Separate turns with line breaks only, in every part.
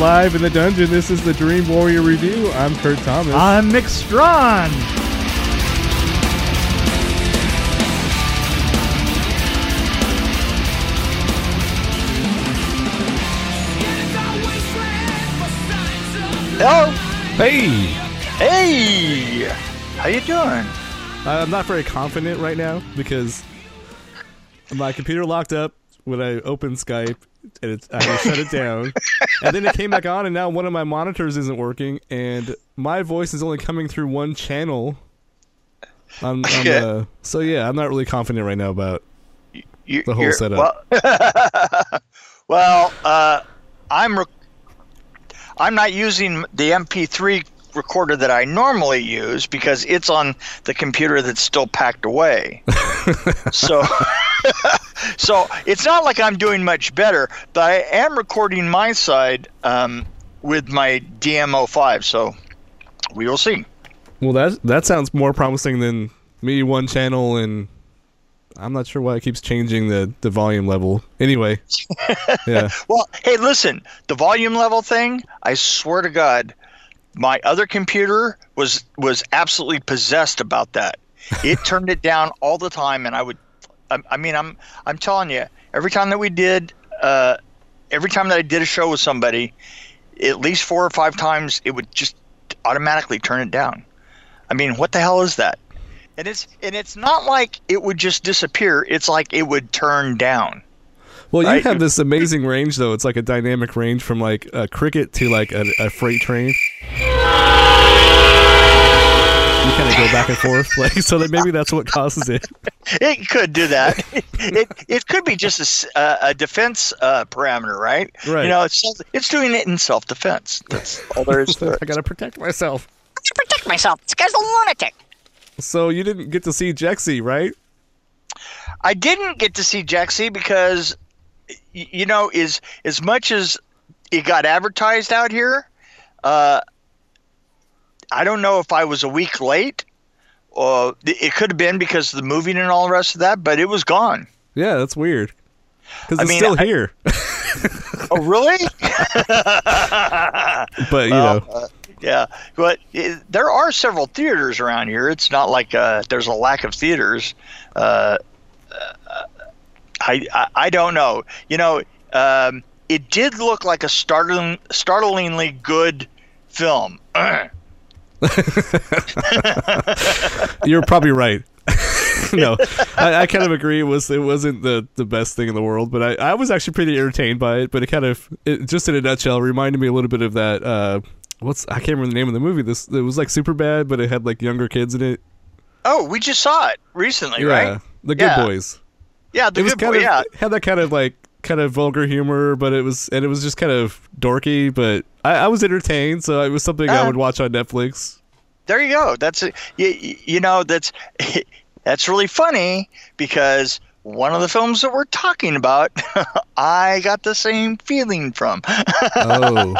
live in the dungeon. This is the Dream Warrior Review. I'm Kurt Thomas.
I'm Mick Strawn.
Hello.
hey!
Hey. How you doing?
I'm not very confident right now because my computer locked up when I opened Skype and it's, I shut it down. And then it came back on, and now one of my monitors isn't working, and my voice is only coming through one channel. On
Yeah.
the, so yeah, I'm not really confident right now about
You,
The whole setup.
Well, well uh, I'm I'm not using the MP3 recorder that I normally use because it's on the computer that's still packed away. so so it's not like I'm doing much better, but I am recording my side um, with my DMO5. So we will see.
Well, that that sounds more promising than me one channel, and I'm not sure why it keeps changing the the volume level. Anyway, yeah,
Well, hey, listen, the volume level thing, I swear to God, my other computer was was absolutely possessed about that. It turned it down all the time and I would I, I mean, I'm I'm telling you, every time that we did uh every time that I did a show with somebody, at least four or five times it would just automatically turn it down. I mean, what the hell is that? And it's and it's not like it would just disappear. It's like it would turn down.
Well, you
Right.
have this amazing range, though. It's like a dynamic range from like a cricket to like a, a freight train. You kind of go back and forth, like so that maybe that's what causes it.
It could do that. it it could be just a defense uh, parameter, right?
Right.
You know, it's it's doing it in self defense. That's all there is to
I gotta protect myself.
I gotta protect myself. This guy's a lunatic.
So you didn't get to see Jexi, right?
I didn't get to see Jexi because, you know, is as much as it got advertised out here, uh, I don't know if I was a week late. Or it could have been because of the moving and all the rest of that, but it was gone.
Yeah, that's weird. Because it's
mean,
still
I-
here,
Oh, really?
but you know,
uh, yeah, but it, there are several theaters around here. It's not like uh, there's a lack of theaters. Uh, uh, I, I I don't know. You know, um, it did look like a startling, startlingly good film.
You're probably right. no, I, I kind of agree. It was it wasn't the, the best thing in the world, but I, I was actually pretty entertained by it. But it kind of it, just in a nutshell reminded me a little bit of that. Uh, what's I can't remember the name of the movie. This it was like super bad, but it had like younger kids in it.
oh, we just saw it recently,
Yeah,
right?
the Good
Yeah.
Boys.
Yeah, the
it was
good
kind
boy. Yeah,
had that kind of like kind of vulgar humor, but it was and it was just kind of dorky. But I, I was entertained, so it was something I
Uh,
would watch on Netflix.
there you go. That's. You, you know, that's that's really funny because one of the films that we're talking about, I got the same feeling from.
oh,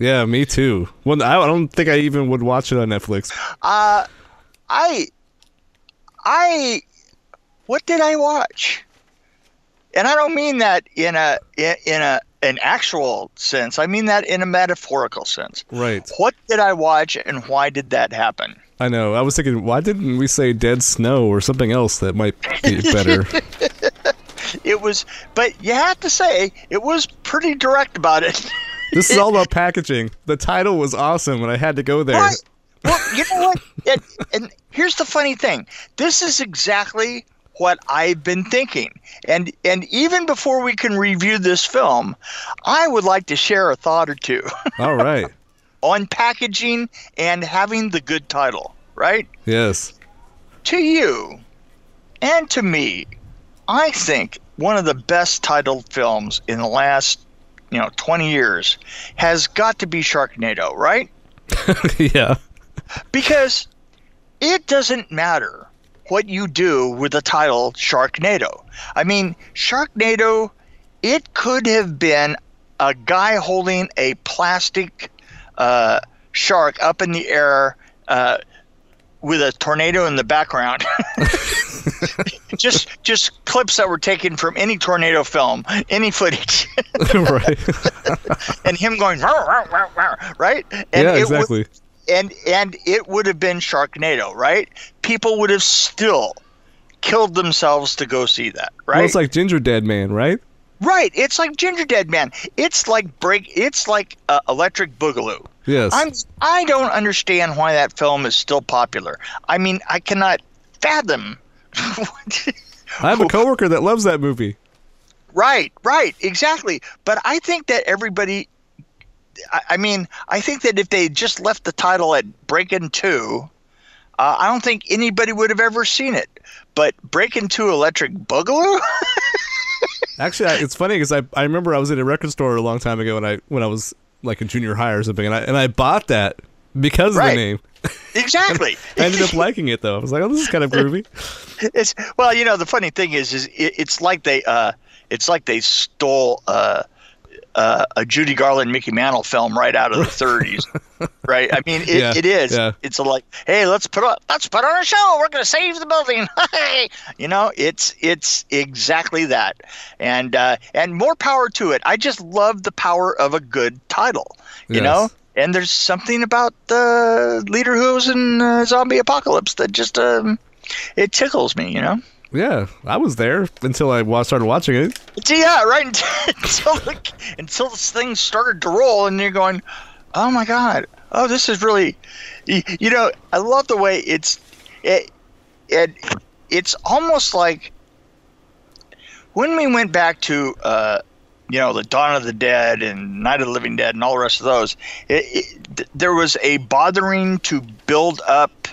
yeah, me too. Well, I don't think I even would watch it on Netflix.
Uh, I, I, what did I watch? And I don't mean that in a in, a an actual sense. I mean that in a metaphorical sense.
Right.
What did I watch, and why did that happen?
I know. I was thinking, why didn't we say Dead Snow or something else that might be better?
It was, but you have to say it was pretty direct about it.
this is all about packaging. The title was awesome, and I had to go there.
Right. Well, you know what? And, and here's the funny thing. This is exactly what I've been thinking. And and even before we can review this film, I would like to share a thought or two
All right.
on packaging and having the good title, right?
Yes.
To you and to me, I think one of the best titled films in the last, you know, 20 years has got to be Sharknado, right?
yeah.
Because it doesn't matter what you do with the title Sharknado. I mean, Sharknado, it could have been a guy holding a plastic uh, shark up in the air, uh, with a tornado in the background. just just clips that were taken from any tornado film, any footage,
right.
and him going "Rawr, rawr, rawr, rawr," right. And
yeah,
it would-
exactly.
and and it would have been Sharknado, right? People would have still killed themselves to go see that, right?
Well, it's like Gingerdead Man, right?
right. It's like Gingerdead Man. It's like break. It's like uh, Electric Boogaloo.
Yes.
I'm I don't understand why that film is still popular. I mean, I cannot fathom.
I have a coworker that loves that movie.
right, right, exactly. But I think that everybody. I, I mean, I think that if they just left the title at Breakin' Two, uh, I don't think anybody would have ever seen it. But Breakin' Two Electric Boogaloo.
Actually, I, it's funny because I, I remember I was at a record store a long time ago when I when I was like in junior high or something, and I and I bought that because of the name.
exactly.
I ended up liking it though. I was like, oh, this is kind of groovy.
it's well, you know, the funny thing is, is it, it's like they, uh, it's like they stole uh, uh, a Judy Garland, Mickey Mantle film right out of the '30s, right? I mean, it,
Yeah,
it is.
yeah.
It's a like, hey, let's put on, let's put on a show. We're gonna save the building. Hey, you know, it's it's exactly that, and uh, and more power to it. I just love the power of a good title, you
Yes.
know. And there's something about the lederhosen uh, zombie apocalypse that just um, it tickles me, you know.
Yeah, I was there until I started watching it.
Yeah, right until the, until this thing started to roll, and you're going, "Oh my god! Oh, this is really," you, you know. I love the way it's it, it it's almost like when we went back to uh, you know the Dawn of the Dead and Night of the Living Dead and all the rest of those. It, it, there was a bothering to build up.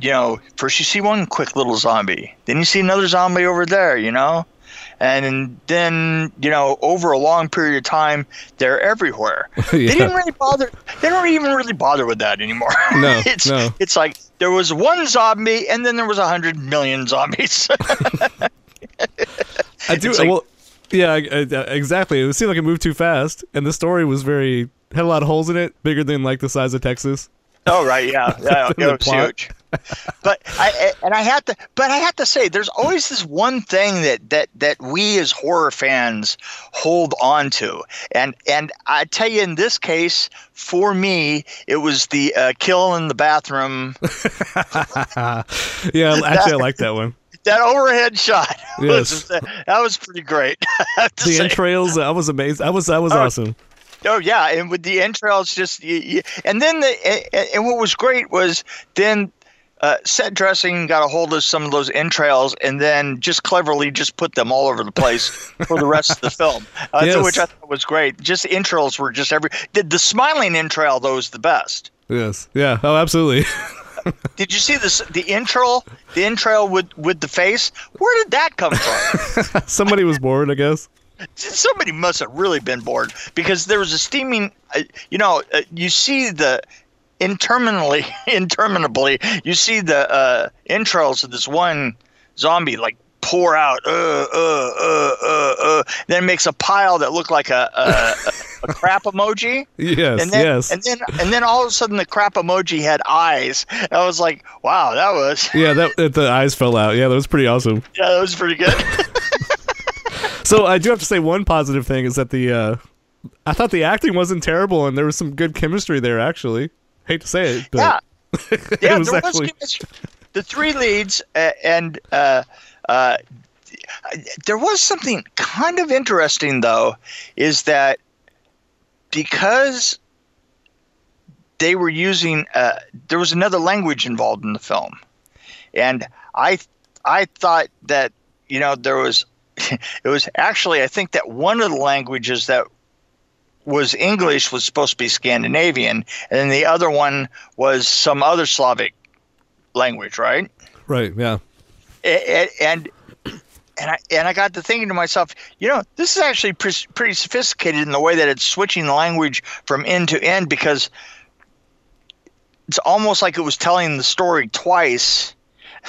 You know, first you see one quick little zombie, then you see another zombie over there. You know, and then you know over a long period of time they're everywhere they didn't really bother they don't even really bother with that anymore
No,
it's
no.
it's like there was one zombie and then there was a hundred million zombies
I do.
Like-
well, yeah, exactly. It seemed like it moved too fast, and the story was very had a lot of holes in it, bigger than like the size of Texas.
oh right yeah yeah it was
plot.
huge but I and I have to but I have to say there's always this one thing that that that we as horror fans hold on to and and I tell you in this case for me it was the uh, kill in the bathroom
yeah, actually, I like that one.
that overhead shot was
Yes.
that was pretty great I have to
The
say.
entrails, I was amazed. I was that was
Oh,
awesome.
Oh yeah, and with the entrails, just y y and then the and, and what was great was then uh, set dressing got a hold of some of those entrails and then just cleverly just put them all over the place for the rest of the film, uh,
Yes.
which I thought was great. Just entrails were just every. The, the smiling entrail though is the best.
Yes, yeah. Oh, absolutely.
Did you see this? The entrail, the entrail with with the face. Where did that come from?
Somebody was bored, I guess.
somebody must have really been bored because there was a steaming uh, you know uh, you see the interminably interminably you see the uh entrails of this one zombie like pour out uh uh uh uh uh then it makes a pile that looked like a a, a, crap emoji
Yes,
and then
yes.
and then and then all of a sudden the crap emoji had eyes i was like wow that was
yeah, that, that the eyes fell out. Yeah, that was pretty awesome.
yeah that was pretty good
So I do have to say one positive thing is that the uh I thought the acting wasn't terrible and there was some good chemistry there actually. Hate to say it, but
yeah
it
yeah,
was
there was
actually
chemistry. the three leads, uh, and uh, uh, there was something kind of interesting though, is that because they were using, uh, there was another language involved in the film, and I, I thought that you know there was, it was actually I think that one of the languages that was English was supposed to be Scandinavian, and then the other one was some other Slavic language, right?
right, yeah.
A- a- And and I and I got to thinking to myself, you know, this is actually pre- pretty sophisticated in the way that it's switching the language from end to end because it's almost like it was telling the story twice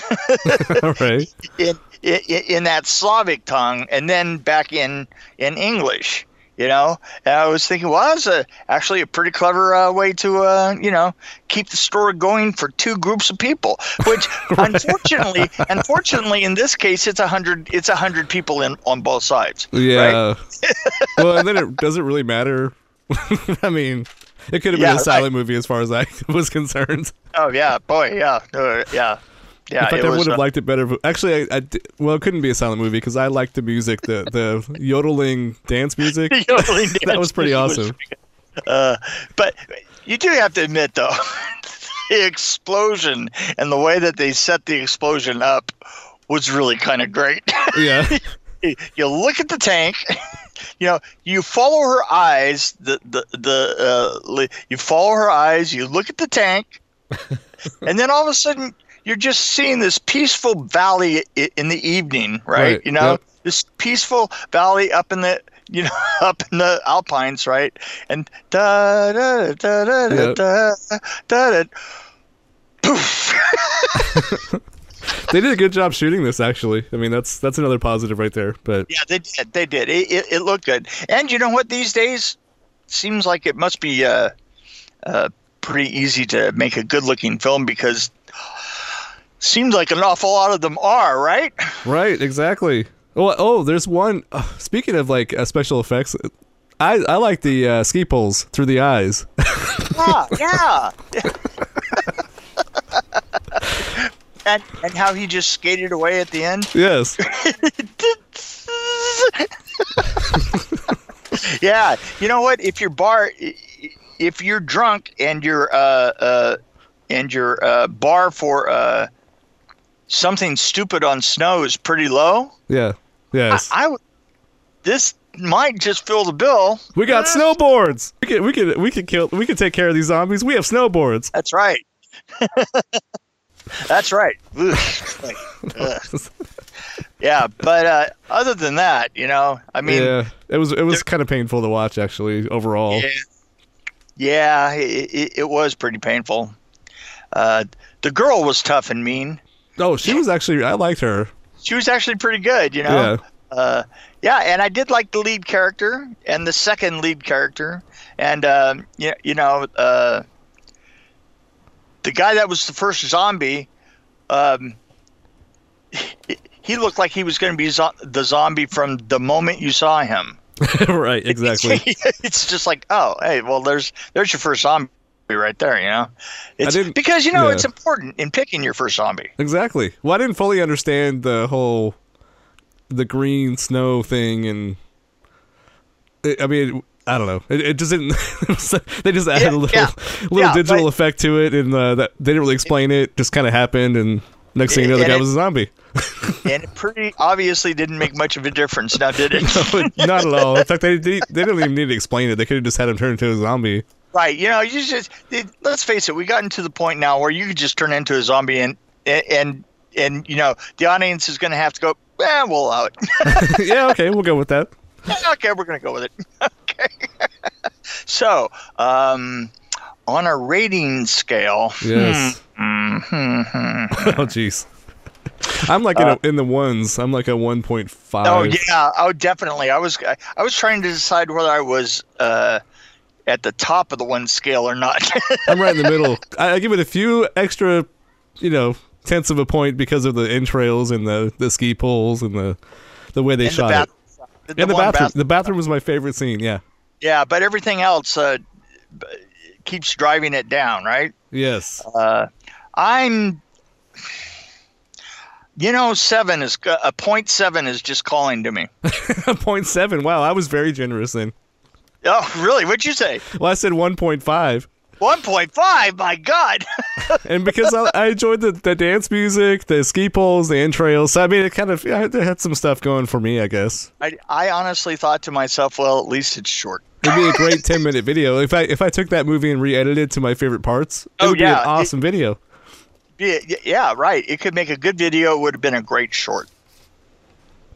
right.
in, in in that Slavic tongue and then back in in English. You know, and I was thinking, well, that's a actually a pretty clever uh, way to, uh, you know, keep the story going for two groups of people. Which, unfortunately, unfortunately, in this case, it's a hundred, it's a hundred people in on both sides.
Yeah. well, and then it doesn't really matter. I mean, it could have been
Yeah,
a silent movie as far as I was concerned.
Oh yeah, boy, yeah, uh, yeah, yeah.
In fact,
it
I would have
uh,
liked it better. Actually, I, I well, it couldn't be a silent movie because I liked the music, the the yodeling dance music.
yodeling
that was pretty
was
awesome.
Uh, but you do have to admit, though, the explosion and the way that they set the explosion up was really kind of great.
Yeah,
you look at the tank, you know, you follow her eyes. The the the uh, you follow her eyes. You look at the tank, and then all of a sudden you're just seeing this peaceful valley in the evening, right?
Right,
You know,
yep.
this peaceful valley up in the you know up in the alpines, right? And da da da da da
Yep.
da da da. Poof.
they did a good job shooting this. Actually, I mean, that's that's another positive right there. But
Yeah, they did. They did. It, it, it looked good. And you know what? These days, seems like it must be uh, uh, pretty easy to make a good-looking film because seems like an awful lot of them are, right?
right, exactly. Oh, oh, there's one. Uh, speaking of like uh, special effects, I I like the uh, ski poles through the eyes.
Yeah, yeah. and and how he just skated away at the end.
yes.
yeah, you know what? If your bar, if you're drunk and your uh, uh, and your uh, bar for uh, something stupid on snow is pretty low,
Yeah. Yes.
I would. This might just fill the bill.
we got snowboards. We could we could we could kill we could take care of these zombies. We have snowboards.
That's right. That's right. Like, ugh. yeah, but uh, other than that, you know, I mean,
yeah, it was it was kind of painful to watch actually overall.
Yeah, yeah it, it, it was pretty painful. Uh, the girl was tough and mean.
Oh, she was actually I liked her.
She was actually pretty good, you know.
Yeah.
Uh, yeah, and I did like the lead character and the second lead character, and um, you, you know, uh, the guy that was the first zombie. Um, he, he looked like he was going to be zo- the zombie from the moment you saw him.
right, exactly.
it's just like, oh, hey, well, there's there's your first zombie right there, you know. It's
didn't-
because you know
yeah.
it's important in picking your first zombie.
Exactly. Well, I didn't fully understand the whole the green snow thing, and it, I mean, I don't know. It, it just didn't. they just added
Yeah,
a little
yeah.
little
Yeah,
digital
but-
effect to it, and uh, that they didn't really explain it. Just kind of happened, and next thing you know, the guy
it-
was a zombie.
and it pretty obviously didn't make much of a difference now, did it?
Not at all. In fact, they they they didn't even need to explain it. They could have just had him turn into a zombie.
Right. You know, you just it, let's face it. We gotten to the point now where you could just turn into a zombie and and and you know the audience is going to have to go. Eh, we'll allow it.
yeah, okay, we'll go with that.
okay, we're going to go with it. okay. so, um, on a rating scale,
Yes.
hmm, hmm, hmm.
oh, jeez. I'm like in, a, in the ones. I'm like a 1.5.
Oh yeah, oh definitely. I was I was trying to decide whether I was uh, at the top of the one scale or not.
I'm right in the middle. I, I give it a few extra, you know, tenths of a point because of the entrails and the, the ski poles and the the way they
And the
shot
bath-
it.
the
And the
one
bathroom. The bathroom was my favorite scene. Yeah.
Yeah, but everything else uh, b- keeps driving it down, right?
Yes.
Uh, I'm, you know, seven is a point seven is just calling to me.
A Point seven. Wow, I was very generous then.
Oh, really? What'd you say?
Well, I said 1.5,
One point five? My God!
and because I, I enjoyed the, the dance music, the ski poles, the entrails. So I mean, it kind of it had some stuff going for me, I guess.
I, I honestly thought to myself, well, at least it's short.
It'd be a great 10 minute video if I if I took that movie and re-edited to my favorite parts. It
Oh,
would be
yeah,
an awesome video.
Yeah, yeah, right. It could make a good video. It would have been a great short.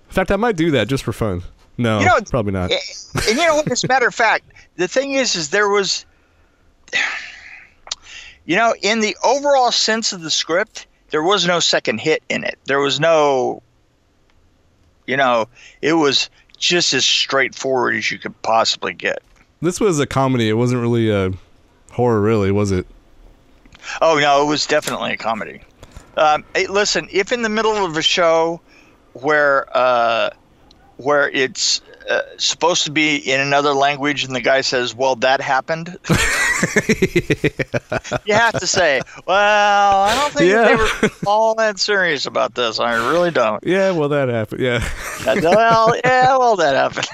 In fact, I might do that just for fun. No,
You know,
probably not.
And you know what? As a matter of fact, the thing is, is there was, you know, in the overall sense of the script, there was no second hit in it. There was no, you know, it was just as straightforward as you could possibly get.
This was a comedy. It wasn't really a horror, really, was it?
Oh no, it was definitely a comedy. Um, hey, listen, if in the middle of a show where uh, where it's uh, supposed to be in another language and the guy says, "Well, that happened," you have to say, "Well, I don't think
Yeah.
they were all that serious about this. I really don't."
Yeah, well, that happened. Yeah.
well, yeah, well, that happened.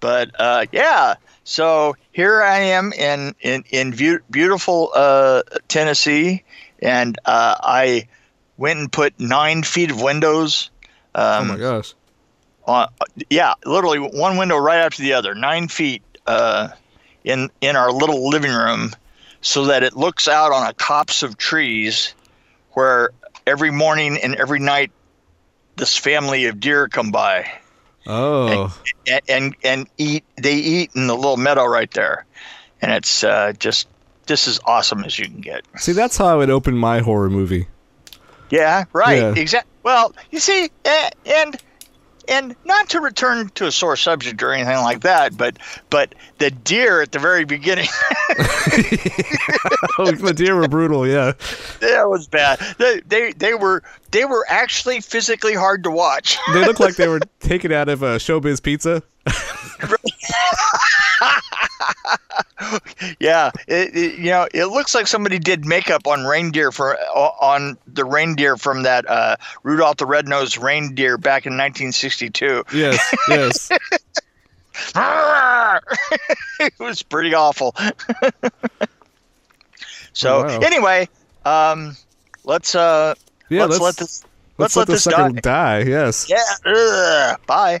but uh, yeah, so here I am in in in beau- beautiful uh, Tennessee, and uh, I went and put nine feet of windows.
oh
Um,
my gosh.
on, yeah, literally one window right after the other, nine feet uh, in in our little living room, so that it looks out on a copse of trees, where every morning and every night, this family of deer come by
Oh.
and and, and eat. They eat in the little meadow right there, and it's uh, just just as awesome as you can get.
See, that's how I would open my horror movie.
Yeah, right.
Yeah.
Exactly. Well, you see, and and not to return to a sore subject or anything like that, but but the deer at the very beginning,
Oh, the deer were brutal. Yeah.
that was bad. They, they they were they were actually physically hard to watch.
They looked like they were taken out of uh, Showbiz Pizza.
yeah, it, it- you know, it looks like somebody did makeup on reindeer for on the reindeer from that uh, Rudolph the Red-Nosed Reindeer back in 1962.
Yes. Yes.
it was pretty awful. so
Oh, wow.
anyway, um, let's uh,
Yeah.
let's,
let's
let this
let's
let's,
let
let
this
die.
die. Yes.
Yeah. ugh, bye.